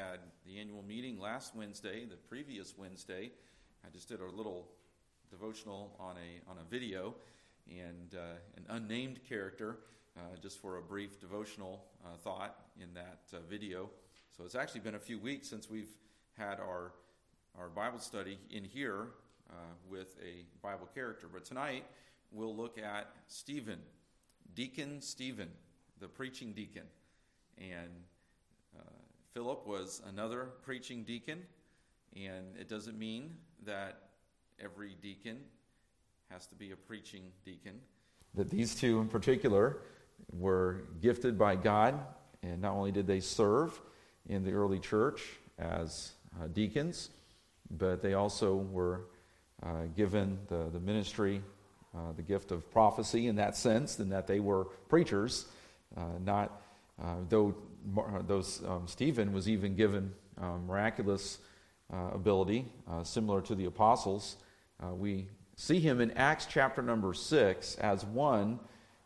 had the annual meeting last Wednesday, the previous Wednesday. I just did a little devotional on a, on a video and uh, an unnamed character, uh, just for a brief devotional uh, thought in that uh, video. So it's actually been a few weeks since we've had our, our Bible study in here uh, with a Bible character. But tonight we'll look at Stephen, Deacon Stephen, the preaching deacon. And Philip was another preaching deacon, and it doesn't mean that every deacon has to be a preaching deacon. That these two in particular were gifted by God, and not only did they serve in the early church as uh, deacons, but they also were uh, given the, the ministry, uh, the gift of prophecy in that sense, in that they were preachers, uh, not uh, though uh, um, Stephen was even given um, miraculous ability, similar to the apostles. we see him in Acts chapter number six as one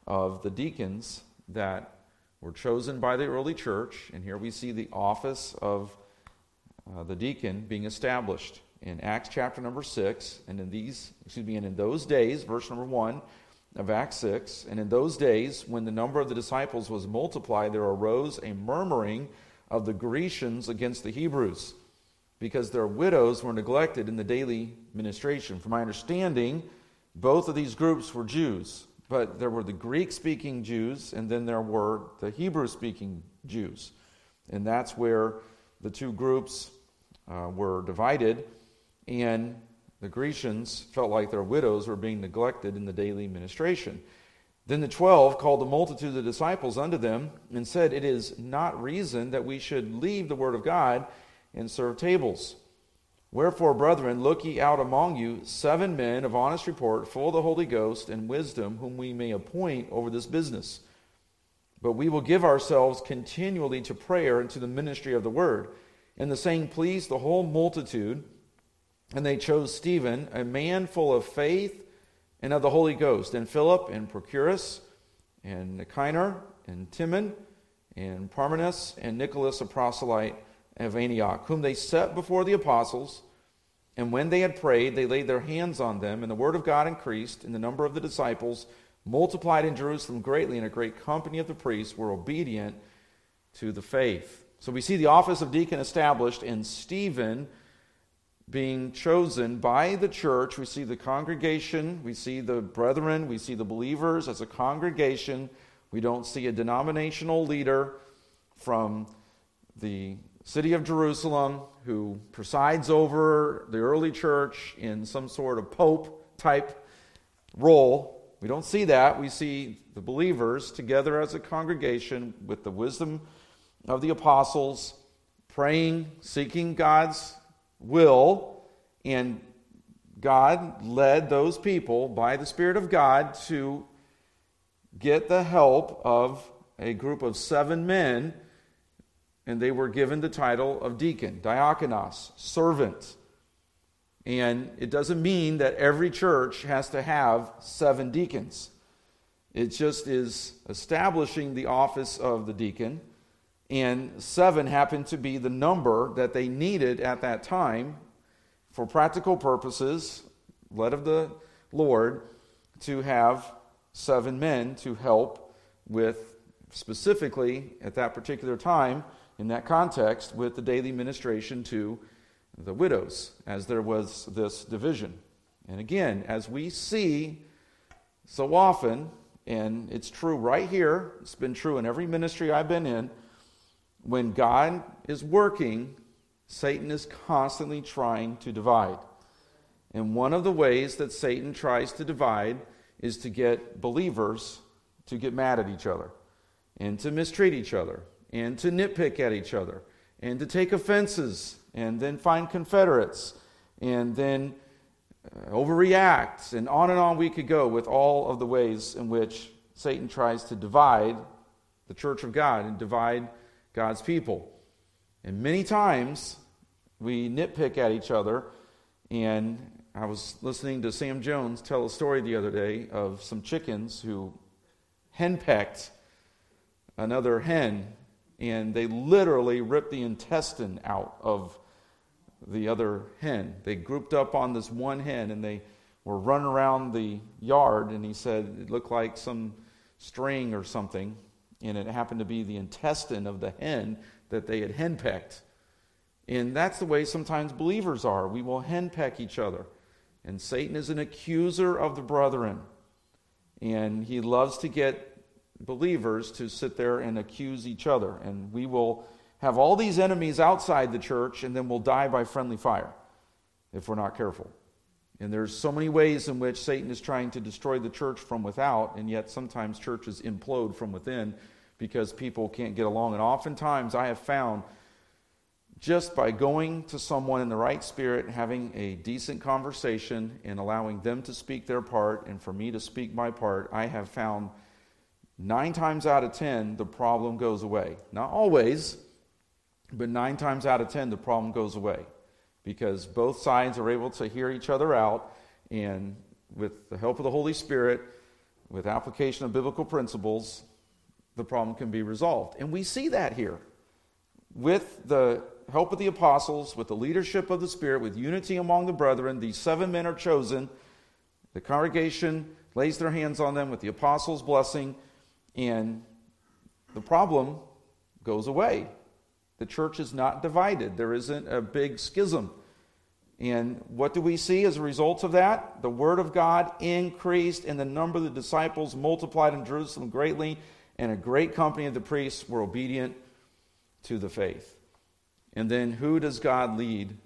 of the deacons that were chosen by the early church, and here we see the office of uh, the deacon being established in Acts chapter number 6, and in these, excuse me, and in those days, verse number 1 of Acts 6, and in those days, when the number of the disciples was multiplied, there arose a murmuring of the Grecians against the Hebrews, because their widows were neglected in the daily ministration. From my understanding, both of these groups were Jews, but there were the Greek speaking Jews, and then there were the Hebrew speaking Jews. And that's where the two groups uh, were divided and the Grecians felt like their widows were being neglected in the daily ministration. Then the twelve called the multitude of the disciples unto them and said, It is not reason that we should leave the word of God and serve tables. Wherefore, brethren, look ye out among you seven men of honest report, full of the Holy Ghost and wisdom, whom we may appoint over this business. But we will give ourselves continually to prayer and to the ministry of the word. And the saying pleased the whole multitude. And they chose Stephen, a man full of faith and of the Holy Ghost, and Philip, and Prochorus, and Nicanor, and Timon, and Parmenas, and Nicholas, a proselyte of Antioch, whom they set before the apostles. And when they had prayed, they laid their hands on them, and the word of God increased, and the number of the disciples multiplied in Jerusalem greatly, and a great company of the priests were obedient to the faith. So we see the office of deacon established, and Stephen being chosen by the church. We see the congregation, we see the brethren, we see the believers as a congregation. We don't see a denominational leader from the city of Jerusalem who presides over the early church in some sort of pope type role. We don't see that. We see the believers together as a congregation with the wisdom of the apostles, praying, seeking God's will, and God led those people by the Spirit of God to get the help of a group of seven men, and they were given the title of deacon, diakonos, servant. And it doesn't mean that every church has to have seven deacons. It just is establishing the office of the deacon and seven happened to be the number that they needed at that time for practical purposes, led of the Lord, to have seven men to help with, specifically at that particular time, in that context, with the daily ministration to the widows, as there was this division. And again, as we see so often, and it's true right here, it's been true in every ministry I've been in when God is working, Satan is constantly trying to divide. And one of the ways that Satan tries to divide is to get believers to get mad at each other and to mistreat each other and to nitpick at each other and to take offenses and then find Confederates and then uh, overreact and on and on we could go with all of the ways in which Satan tries to divide the church of God and divide God's people. And many times we nitpick at each other. And I was listening to Sam Jones tell a story the other day of some chickens who henpecked another hen and they literally ripped the intestine out of the other hen. They grouped up on this one hen and they were running around the yard, and he said it looked like some string or something, and it happened to be the intestine of the hen that they had henpecked. And that's the way sometimes believers are. We will henpeck each other. And Satan is an accuser of the brethren. And he loves to get believers to sit there and accuse each other. And we will have all these enemies outside the church, and then we'll die by friendly fire if we're not careful. And there's so many ways in which Satan is trying to destroy the church from without, and yet sometimes churches implode from within because people can't get along. And oftentimes I have found just by going to someone in the right spirit, having a decent conversation, and allowing them to speak their part, and for me to speak my part, I have found nine times out of ten the problem goes away. Not always, but nine times out of ten the problem goes away because both sides are able to hear each other out, and with the help of the Holy Spirit, with application of biblical principles, the problem can be resolved. And we see that here. With the help of the apostles, with the leadership of the Spirit, with unity among the brethren, these seven men are chosen. The congregation lays their hands on them with the apostles' blessing, and the problem goes away. The church is not divided, there isn't a big schism. And what do we see as a result of that? The Word of God increased, and the number of the disciples multiplied in Jerusalem greatly, and a great company of the priests were obedient to the faith. And then who does God lead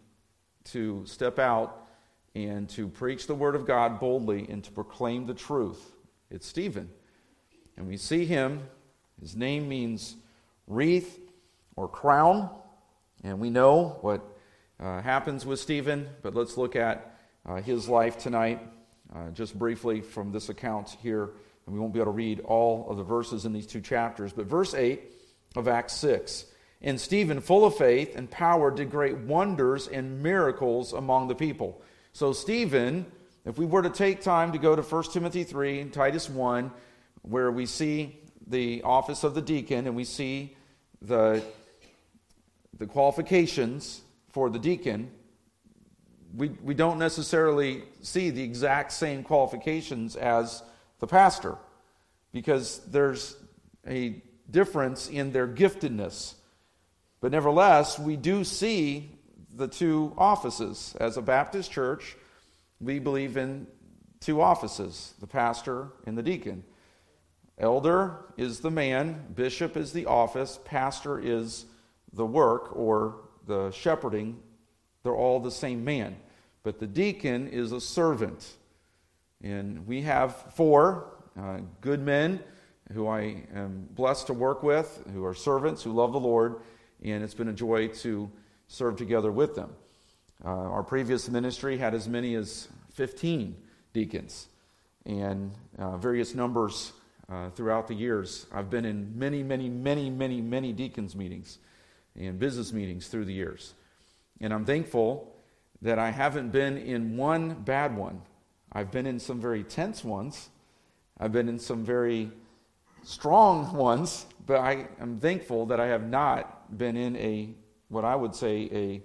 to step out and to preach the Word of God boldly and to proclaim the truth? It's Stephen. And we see him, his name means wreath or crown. And we know what uh, happens with Stephen, but let's look at uh, his life tonight, uh, just briefly from this account here. And we won't be able to read all of the verses in these two chapters. But verse 8 of Acts 6 And Stephen, full of faith and power, did great wonders and miracles among the people. So, Stephen, if we were to take time to go to 1 Timothy 3 and Titus 1, where we see the office of the deacon and we see the the qualifications for the deacon, we, we don't necessarily see the exact same qualifications as the pastor because there's a difference in their giftedness. But nevertheless, we do see the two offices. As a Baptist church, we believe in two offices the pastor and the deacon. Elder is the man, bishop is the office, pastor is the work or the shepherding, they're all the same man. But the deacon is a servant. And we have four uh, good men who I am blessed to work with, who are servants, who love the Lord, and it's been a joy to serve together with them. Uh, our previous ministry had as many as 15 deacons and uh, various numbers uh, throughout the years. I've been in many, many, many, many, many deacons' meetings and business meetings through the years. And I'm thankful that I haven't been in one bad one. I've been in some very tense ones, I've been in some very strong ones, but I am thankful that I have not been in a, what I would say, a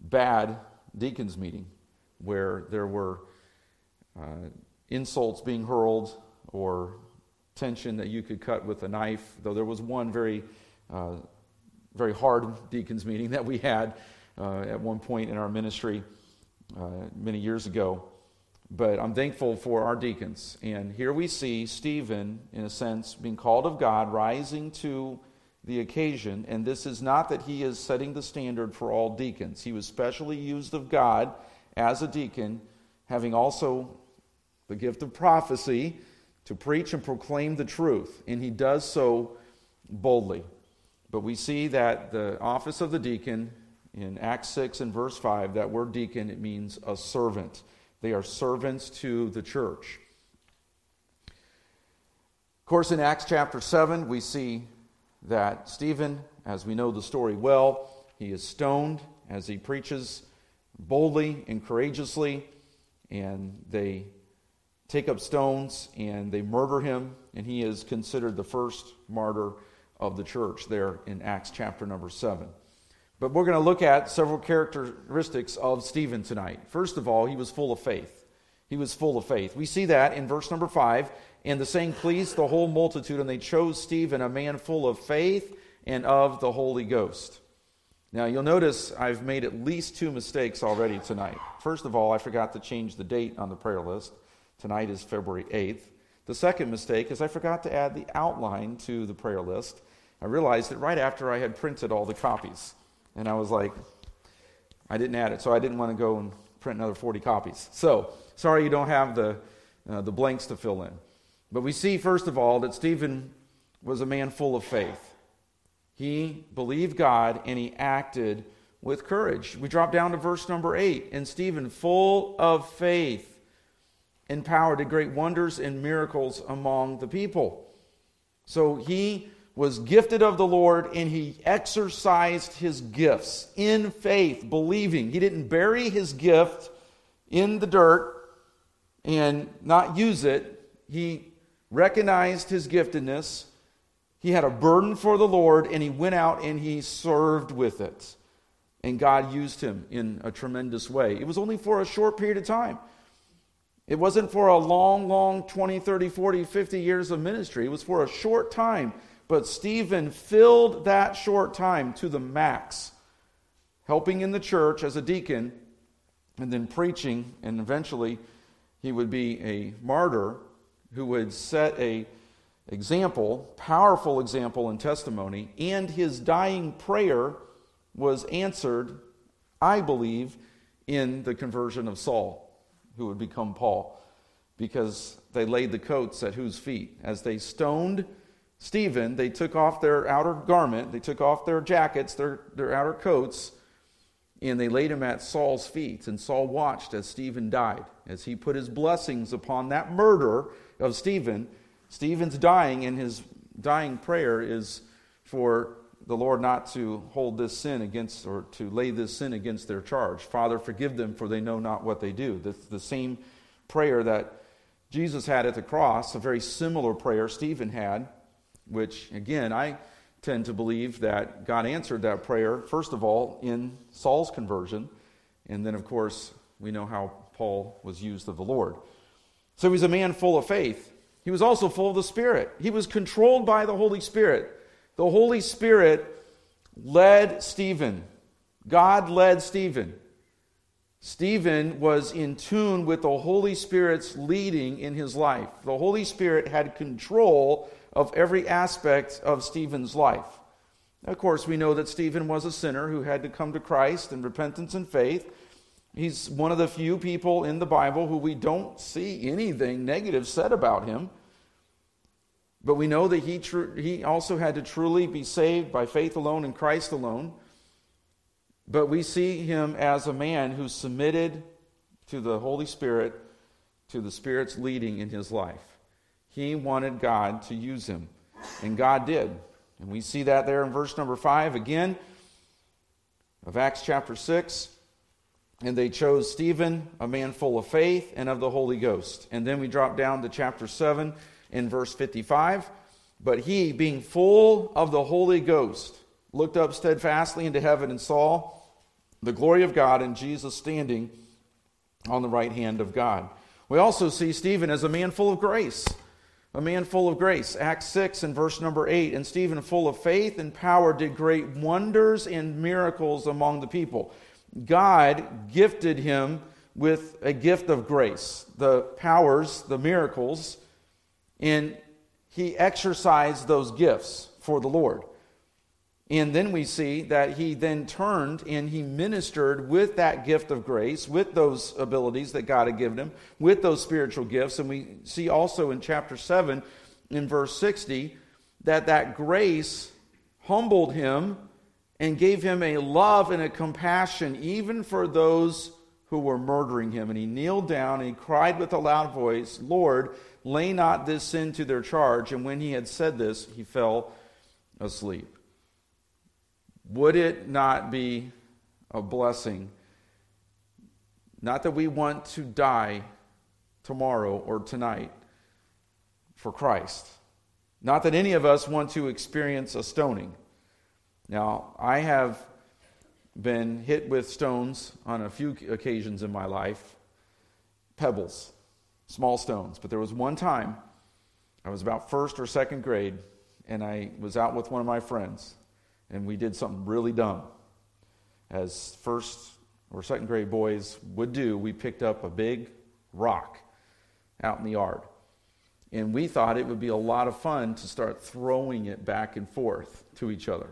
bad deacons meeting where there were uh, insults being hurled or tension that you could cut with a knife, though there was one very uh, very hard deacons meeting that we had uh, at one point in our ministry uh, many years ago. But I'm thankful for our deacons. And here we see Stephen, in a sense, being called of God, rising to the occasion. And this is not that he is setting the standard for all deacons. He was specially used of God as a deacon, having also the gift of prophecy to preach and proclaim the truth. And he does so boldly. But we see that the office of the deacon in Acts 6 and verse 5, that word deacon, it means a servant. They are servants to the church. Of course, in Acts chapter 7, we see that Stephen, as we know the story well, he is stoned as he preaches boldly and courageously, and they take up stones and they murder him, and he is considered the first martyr of the church there in Acts chapter number 7. But we're going to look at several characteristics of Stephen tonight. First of all, he was full of faith. He was full of faith. We see that in verse number 5. And the saying pleased the whole multitude, and they chose Stephen, a man full of faith and of the Holy Ghost. Now, you'll notice I've made at least two mistakes already tonight. First of all, I forgot to change the date on the prayer list. Tonight is February 8th. The second mistake is I forgot to add the outline to the prayer list. I realized it right after I had printed all the copies. And I was like, I didn't add it, so I didn't want to go and print another 40 copies. So, sorry you don't have the, uh, the blanks to fill in. But we see, first of all, that Stephen was a man full of faith. He believed God and he acted with courage. We drop down to verse number 8. And Stephen, full of faith and power, did great wonders and miracles among the people. So he was gifted of the Lord and he exercised his gifts in faith, believing. He didn't bury his gift in the dirt and not use it. He recognized his giftedness. He had a burden for the Lord and he went out and he served with it. And God used him in a tremendous way. It was only for a short period of time. It wasn't for a long, long 20, 30, 40, 50 years of ministry. It was for a short time but Stephen filled that short time to the max, helping in the church as a deacon and then preaching, and eventually he would be a martyr who would set a example, powerful example and testimony, and his dying prayer was answered, I believe, in the conversion of Saul, who would become Paul, because they laid the coats at whose feet? As they stoned Stephen, they took off their outer garment, they took off their jackets, their, their outer coats, and they laid him at Saul's feet. And Saul watched as Stephen died, as he put his blessings upon that murder of Stephen. Stephen's dying, and his dying prayer is for the Lord not to hold this sin against or to lay this sin against their charge. Father, forgive them, for they know not what they do. That's the same prayer that Jesus had at the cross, a very similar prayer Stephen had which, again, I tend to believe that God answered that prayer, first of all, in Saul's conversion. And then, of course, we know how Paul was used of the Lord. So he was a man full of faith. He was also full of the Spirit. He was controlled by the Holy Spirit. The Holy Spirit led Stephen. God led Stephen. Stephen was in tune with the Holy Spirit's leading in his life. The Holy Spirit had control of every aspect of Stephen's life. Of course, we know that Stephen was a sinner who had to come to Christ in repentance and faith. He's one of the few people in the Bible who we don't see anything negative said about him. But we know that he, tr- he also had to truly be saved by faith alone in Christ alone. But we see him as a man who submitted to the Holy Spirit, to the Spirit's leading in his life. He wanted God to use him, and God did. And we see that there in verse number 5 again of Acts chapter 6. And they chose Stephen, a man full of faith and of the Holy Ghost. And then we drop down to chapter 7 in verse 55. But he, being full of the Holy Ghost, looked up steadfastly into heaven and saw the glory of God and Jesus standing on the right hand of God. We also see Stephen as a man full of grace a man full of grace. Acts 6 and verse number 8. And Stephen, full of faith and power, did great wonders and miracles among the people. God gifted him with a gift of grace, the powers, the miracles, and he exercised those gifts for the Lord. And then we see that he then turned and he ministered with that gift of grace, with those abilities that God had given him, with those spiritual gifts. And we see also in chapter 7, in verse 60, that that grace humbled him and gave him a love and a compassion even for those who were murdering him. And he kneeled down and he cried with a loud voice, Lord, lay not this sin to their charge. And when he had said this, he fell asleep. Would it not be a blessing? Not that we want to die tomorrow or tonight for Christ. Not that any of us want to experience a stoning. Now, I have been hit with stones on a few occasions in my life, pebbles, small stones. But there was one time, I was about first or second grade, and I was out with one of my friends, and we did something really dumb. As first or second grade boys would do, we picked up a big rock out in the yard. And we thought it would be a lot of fun to start throwing it back and forth to each other.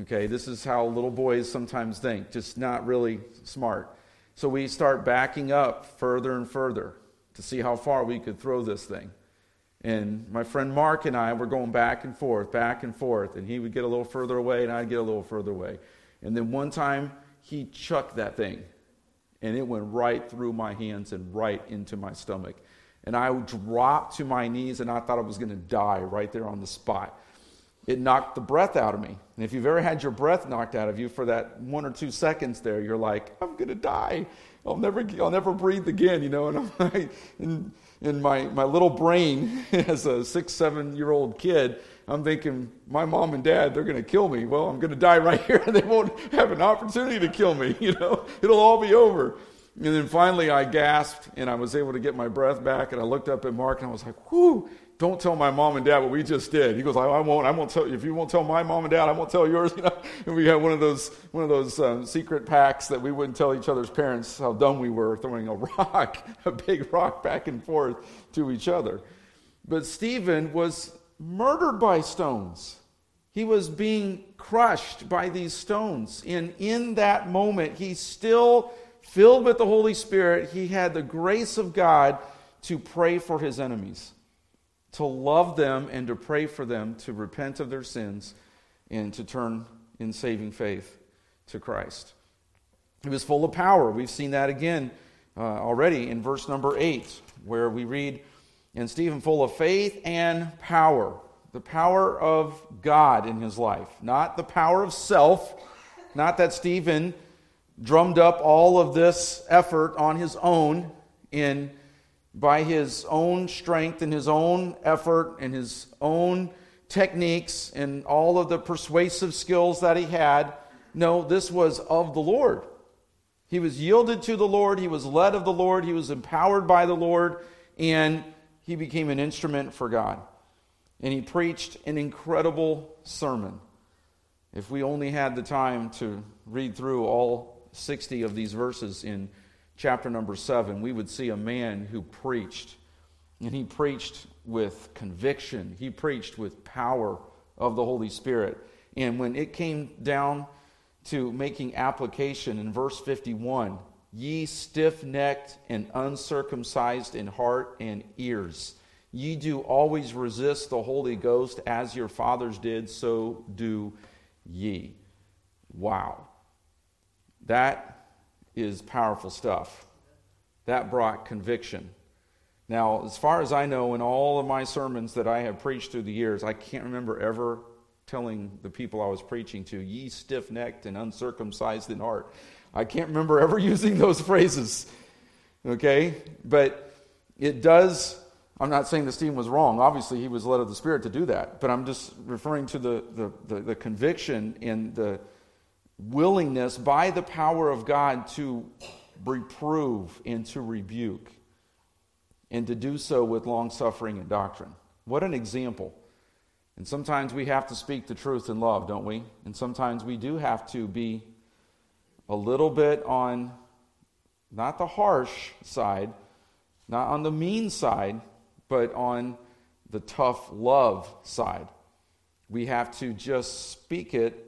Okay, this is how little boys sometimes think, just not really smart. So we start backing up further and further to see how far we could throw this thing. And my friend Mark and I were going back and forth, back and forth, and he would get a little further away and I'd get a little further away. And then one time he chucked that thing and it went right through my hands and right into my stomach. And I dropped to my knees and I thought I was going to die right there on the spot it knocked the breath out of me. And if you've ever had your breath knocked out of you for that one or two seconds there, you're like, I'm going to die. I'll never, I'll never breathe again, you know. And, I'm like, in, in my, my little brain, as a six, seven year old kid, I'm thinking, my mom and dad, they're going to kill me. Well, I'm going to die right here, and they won't have an opportunity to kill me, you know. It'll all be over. And then finally, I gasped, and I was able to get my breath back, and I looked up at Mark, and I was like, whoo don't tell my mom and dad what we just did. He goes, I, I, won't. I won't tell. If you won't tell my mom and dad, I won't tell yours. You know. And we had one of those one of those um, secret pacts that we wouldn't tell each other's parents how dumb we were throwing a rock, a big rock, back and forth to each other. But Stephen was murdered by stones. He was being crushed by these stones. And in that moment, he still filled with the Holy Spirit. He had the grace of God to pray for his enemies to love them and to pray for them to repent of their sins and to turn in saving faith to Christ. He was full of power. We've seen that again uh, already in verse number 8, where we read, And Stephen, full of faith and power. The power of God in his life, not the power of self, not that Stephen drummed up all of this effort on his own in by his own strength and his own effort and his own techniques and all of the persuasive skills that he had. No, this was of the Lord. He was yielded to the Lord, he was led of the Lord, he was empowered by the Lord, and he became an instrument for God. And he preached an incredible sermon. If we only had the time to read through all 60 of these verses in chapter number seven, we would see a man who preached. And he preached with conviction, he preached with power of the Holy Spirit. And when it came down to making application in verse 51, ye stiff necked and uncircumcised in heart and ears, ye do always resist the Holy Ghost as your fathers did, so do ye. Wow. That is powerful stuff. That brought conviction. Now, as far as I know, in all of my sermons that I have preached through the years, I can't remember ever telling the people I was preaching to, ye stiff necked and uncircumcised in heart. I can't remember ever using those phrases. Okay? But it does, I'm not saying that Stephen was wrong. Obviously, he was led of the Spirit to do that. But I'm just referring to the, the, the, the conviction and the willingness by the power of God to reprove and to rebuke, and to do so with long suffering and doctrine. What an example. And sometimes we have to speak the truth in love, don't we? And sometimes we do have to be a little bit on not the harsh side, not on the mean side, but on the tough love side. We have to just speak it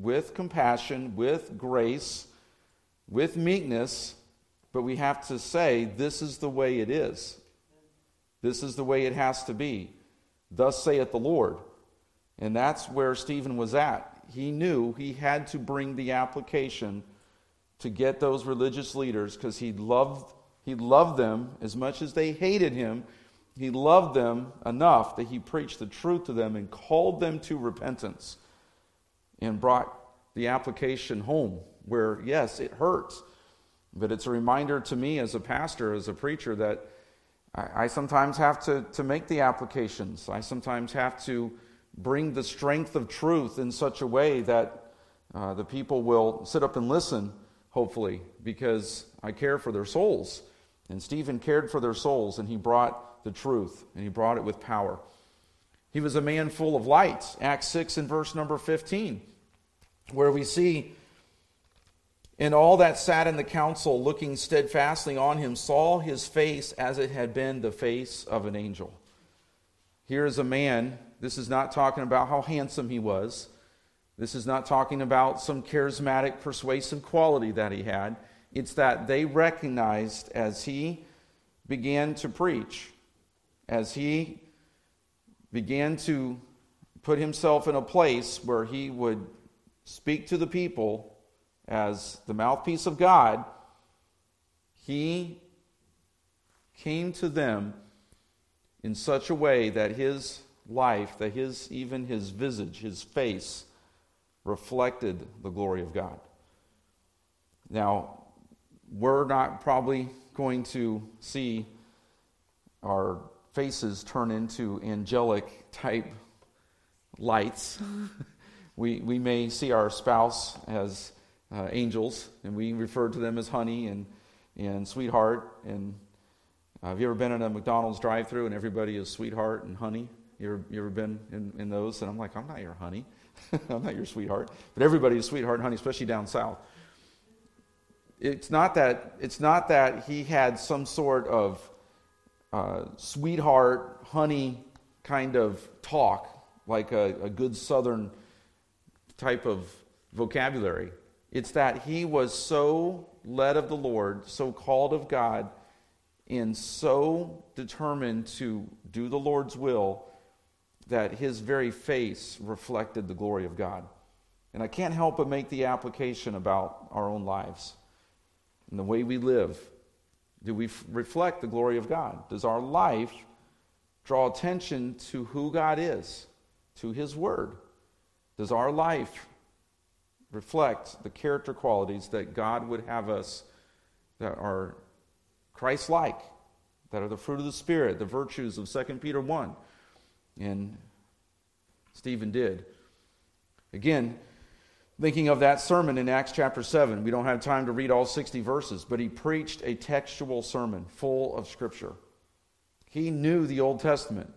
with compassion, with grace, with meekness, but we have to say, this is the way it is. This is the way it has to be. Thus saith the Lord. And that's where Stephen was at. He knew he had to bring the application to get those religious leaders because he loved, he loved them as much as they hated him. He loved them enough that he preached the truth to them and called them to repentance and brought the application home where, yes, it hurts, but it's a reminder to me as a pastor, as a preacher, that I, I sometimes have to, to make the applications. I sometimes have to bring the strength of truth in such a way that uh, the people will sit up and listen, hopefully, because I care for their souls. And Stephen cared for their souls, and he brought the truth, and he brought it with power. He was a man full of light. Acts 6 and verse number 15, where we see, and all that sat in the council, looking steadfastly on him, saw his face as it had been the face of an angel. Here is a man, this is not talking about how handsome he was. This is not talking about some charismatic, persuasive quality that he had. It's that they recognized as he began to preach, as he began to put himself in a place where he would speak to the people as the mouthpiece of God, he came to them in such a way that his life, that his even his visage, his face reflected the glory of God. Now, we're not probably going to see our faces turn into angelic type lights. we, we may see our spouse as uh, angels, and we refer to them as honey and, and sweetheart. And uh, have you ever been in a McDonald's drive through and everybody is sweetheart and honey? You ever, you ever been in, in those? And I'm like, I'm not your honey. I'm not your sweetheart. But everybody is sweetheart and honey, especially down south. It's not that, it's not that he had some sort of uh, sweetheart, honey kind of talk, like a, a good southern type of vocabulary. It's that he was so led of the Lord, so called of God, and so determined to do the Lord's will that his very face reflected the glory of God. And I can't help but make the application about our own lives and the way we live do we f- reflect the glory of God? Does our life draw attention to who God is, to His Word? Does our life reflect the character qualities that God would have us that are Christ like, that are the fruit of the Spirit, the virtues of 2 Peter 1? And Stephen did. Again, Thinking of that sermon in Acts chapter 7, we don't have time to read all 60 verses, but he preached a textual sermon full of Scripture. He knew the Old Testament.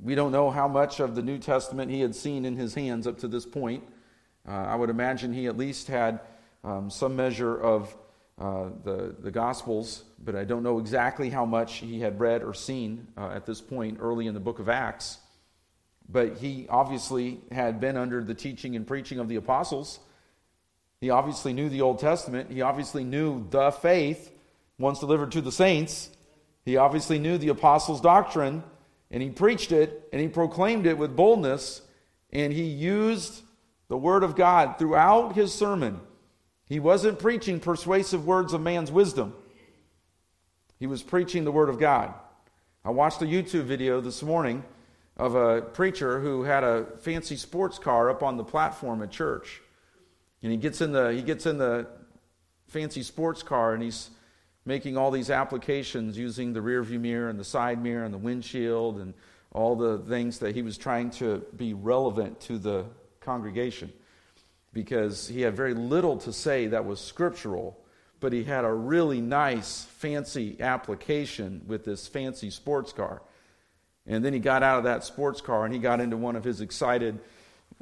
We don't know how much of the New Testament he had seen in his hands up to this point. Uh, I would imagine he at least had um, some measure of uh, the, the Gospels, but I don't know exactly how much he had read or seen uh, at this point early in the book of Acts. But he obviously had been under the teaching and preaching of the apostles. He obviously knew the Old Testament. He obviously knew the faith once delivered to the saints. He obviously knew the apostles' doctrine, and he preached it and he proclaimed it with boldness, and he used the Word of God throughout his sermon. He wasn't preaching persuasive words of man's wisdom, he was preaching the Word of God. I watched a YouTube video this morning of a preacher who had a fancy sports car up on the platform at church. And he gets in the, he gets in the fancy sports car and he's making all these applications using the rear view mirror and the side mirror and the windshield and all the things that he was trying to be relevant to the congregation because he had very little to say that was scriptural, but he had a really nice, fancy application with this fancy sports car. And then he got out of that sports car and he got into one of his excited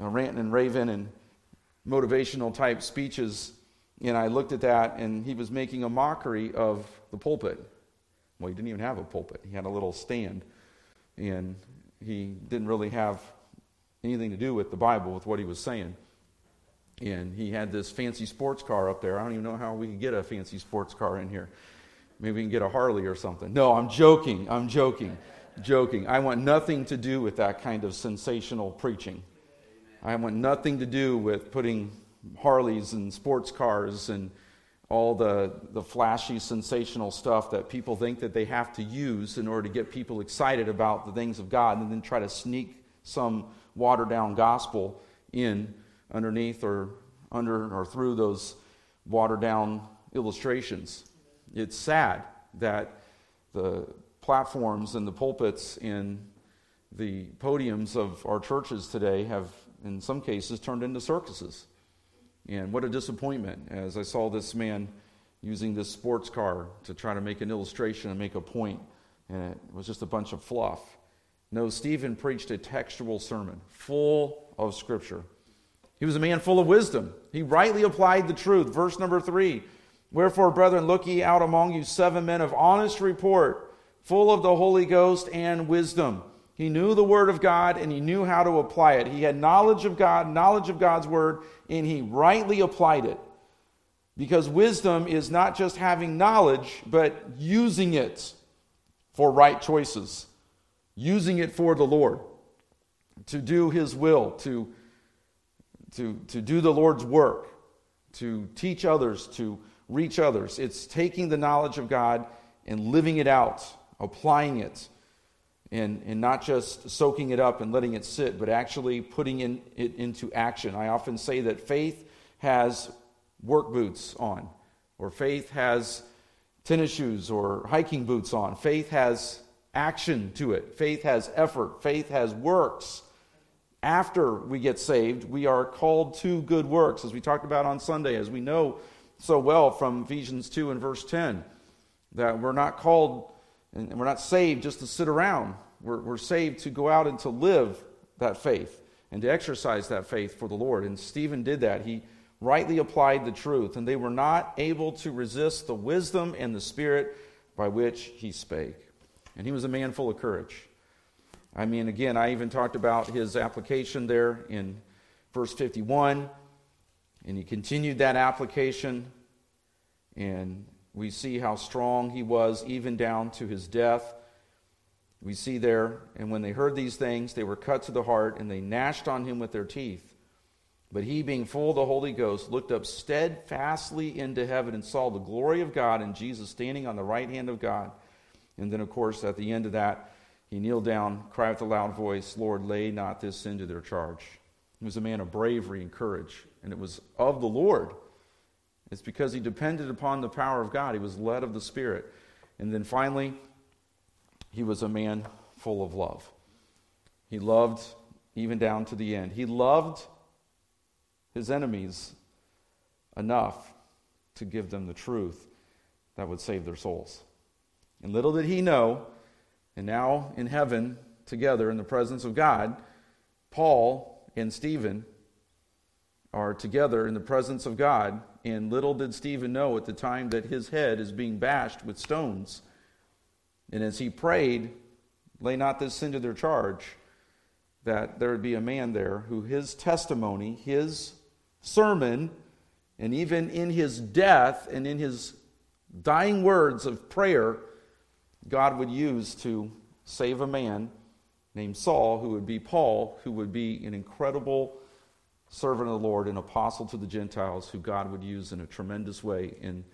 uh, ranting and raving and motivational type speeches. And I looked at that and he was making a mockery of the pulpit. Well, he didn't even have a pulpit, he had a little stand. And he didn't really have anything to do with the Bible, with what he was saying. And he had this fancy sports car up there. I don't even know how we could get a fancy sports car in here. Maybe we can get a Harley or something. No, I'm joking. I'm joking joking. I want nothing to do with that kind of sensational preaching. I want nothing to do with putting Harleys and sports cars and all the, the flashy, sensational stuff that people think that they have to use in order to get people excited about the things of God and then try to sneak some watered down gospel in underneath or under or through those watered down illustrations. It's sad that the platforms and the pulpits and the podiums of our churches today have, in some cases, turned into circuses. And what a disappointment as I saw this man using this sports car to try to make an illustration and make a point, and it was just a bunch of fluff. No, Stephen preached a textual sermon full of Scripture. He was a man full of wisdom. He rightly applied the truth. Verse number three Wherefore, brethren, look ye out among you seven men of honest report, full of the Holy Ghost and wisdom. He knew the Word of God and he knew how to apply it. He had knowledge of God, knowledge of God's Word, and he rightly applied it. Because wisdom is not just having knowledge, but using it for right choices, using it for the Lord, to do His will, to, to, to do the Lord's work, to teach others, to reach others. It's taking the knowledge of God and living it out, applying it, and, and not just soaking it up and letting it sit, but actually putting in, it into action. I often say that faith has work boots on, or faith has tennis shoes or hiking boots on. Faith has action to it, faith has effort, faith has works. After we get saved, we are called to good works, as we talked about on Sunday, as we know so well from Ephesians 2 and verse 10 that we're not called and we're not saved just to sit around. We're, we're saved to go out and to live that faith and to exercise that faith for the Lord. And Stephen did that. He rightly applied the truth, and they were not able to resist the wisdom and the spirit by which he spake. And he was a man full of courage. I mean, again, I even talked about his application there in verse 51 and he continued that application, and we see how strong he was even down to his death. We see there, and when they heard these things, they were cut to the heart, and they gnashed on him with their teeth. But he, being full of the Holy Ghost, looked up steadfastly into heaven and saw the glory of God and Jesus standing on the right hand of God. And then, of course, at the end of that, he kneeled down, cried with a loud voice, Lord, lay not this sin to their charge. He was a man of bravery and courage and it was of the Lord. It's because he depended upon the power of God. He was led of the Spirit. And then finally, he was a man full of love. He loved even down to the end. He loved his enemies enough to give them the truth that would save their souls. And little did he know, and now in heaven, together in the presence of God, Paul and Stephen are together in the presence of God. And little did Stephen know at the time that his head is being bashed with stones. And as he prayed, lay not this sin to their charge, that there would be a man there who his testimony, his sermon, and even in his death and in his dying words of prayer, God would use to save a man named Saul, who would be Paul, who would be an incredible servant of the Lord, an apostle to the Gentiles who God would use in a tremendous way. And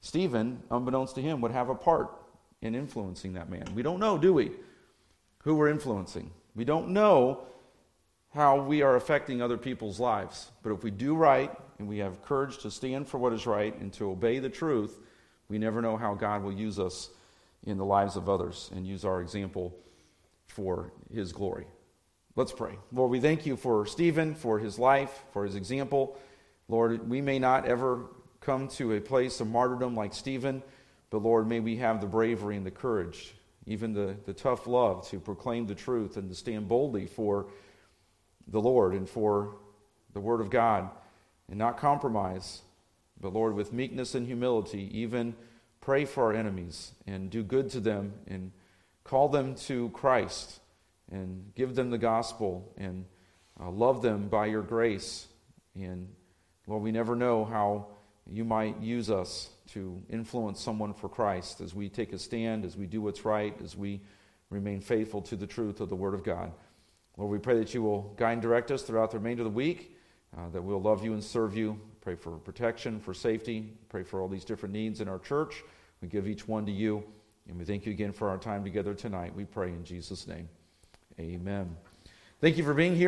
Stephen, unbeknownst to him, would have a part in influencing that man. We don't know, do we? Who we're influencing. We don't know how we are affecting other people's lives. But if we do right and we have courage to stand for what is right and to obey the truth, we never know how God will use us in the lives of others and use our example for his glory. Let's pray. Lord, we thank you for Stephen, for his life, for his example. Lord, we may not ever come to a place of martyrdom like Stephen, but Lord, may we have the bravery and the courage, even the, the tough love to proclaim the truth and to stand boldly for the Lord and for the Word of God and not compromise, but Lord, with meekness and humility, even pray for our enemies and do good to them and call them to Christ and give them the gospel and uh, love them by your grace. And Lord, we never know how you might use us to influence someone for Christ as we take a stand, as we do what's right, as we remain faithful to the truth of the Word of God. Lord, we pray that you will guide and direct us throughout the remainder of the week, uh, that we'll love you and serve you. Pray for protection, for safety. Pray for all these different needs in our church. We give each one to you. And we thank you again for our time together tonight. We pray in Jesus' name. Amen. Thank you for being here.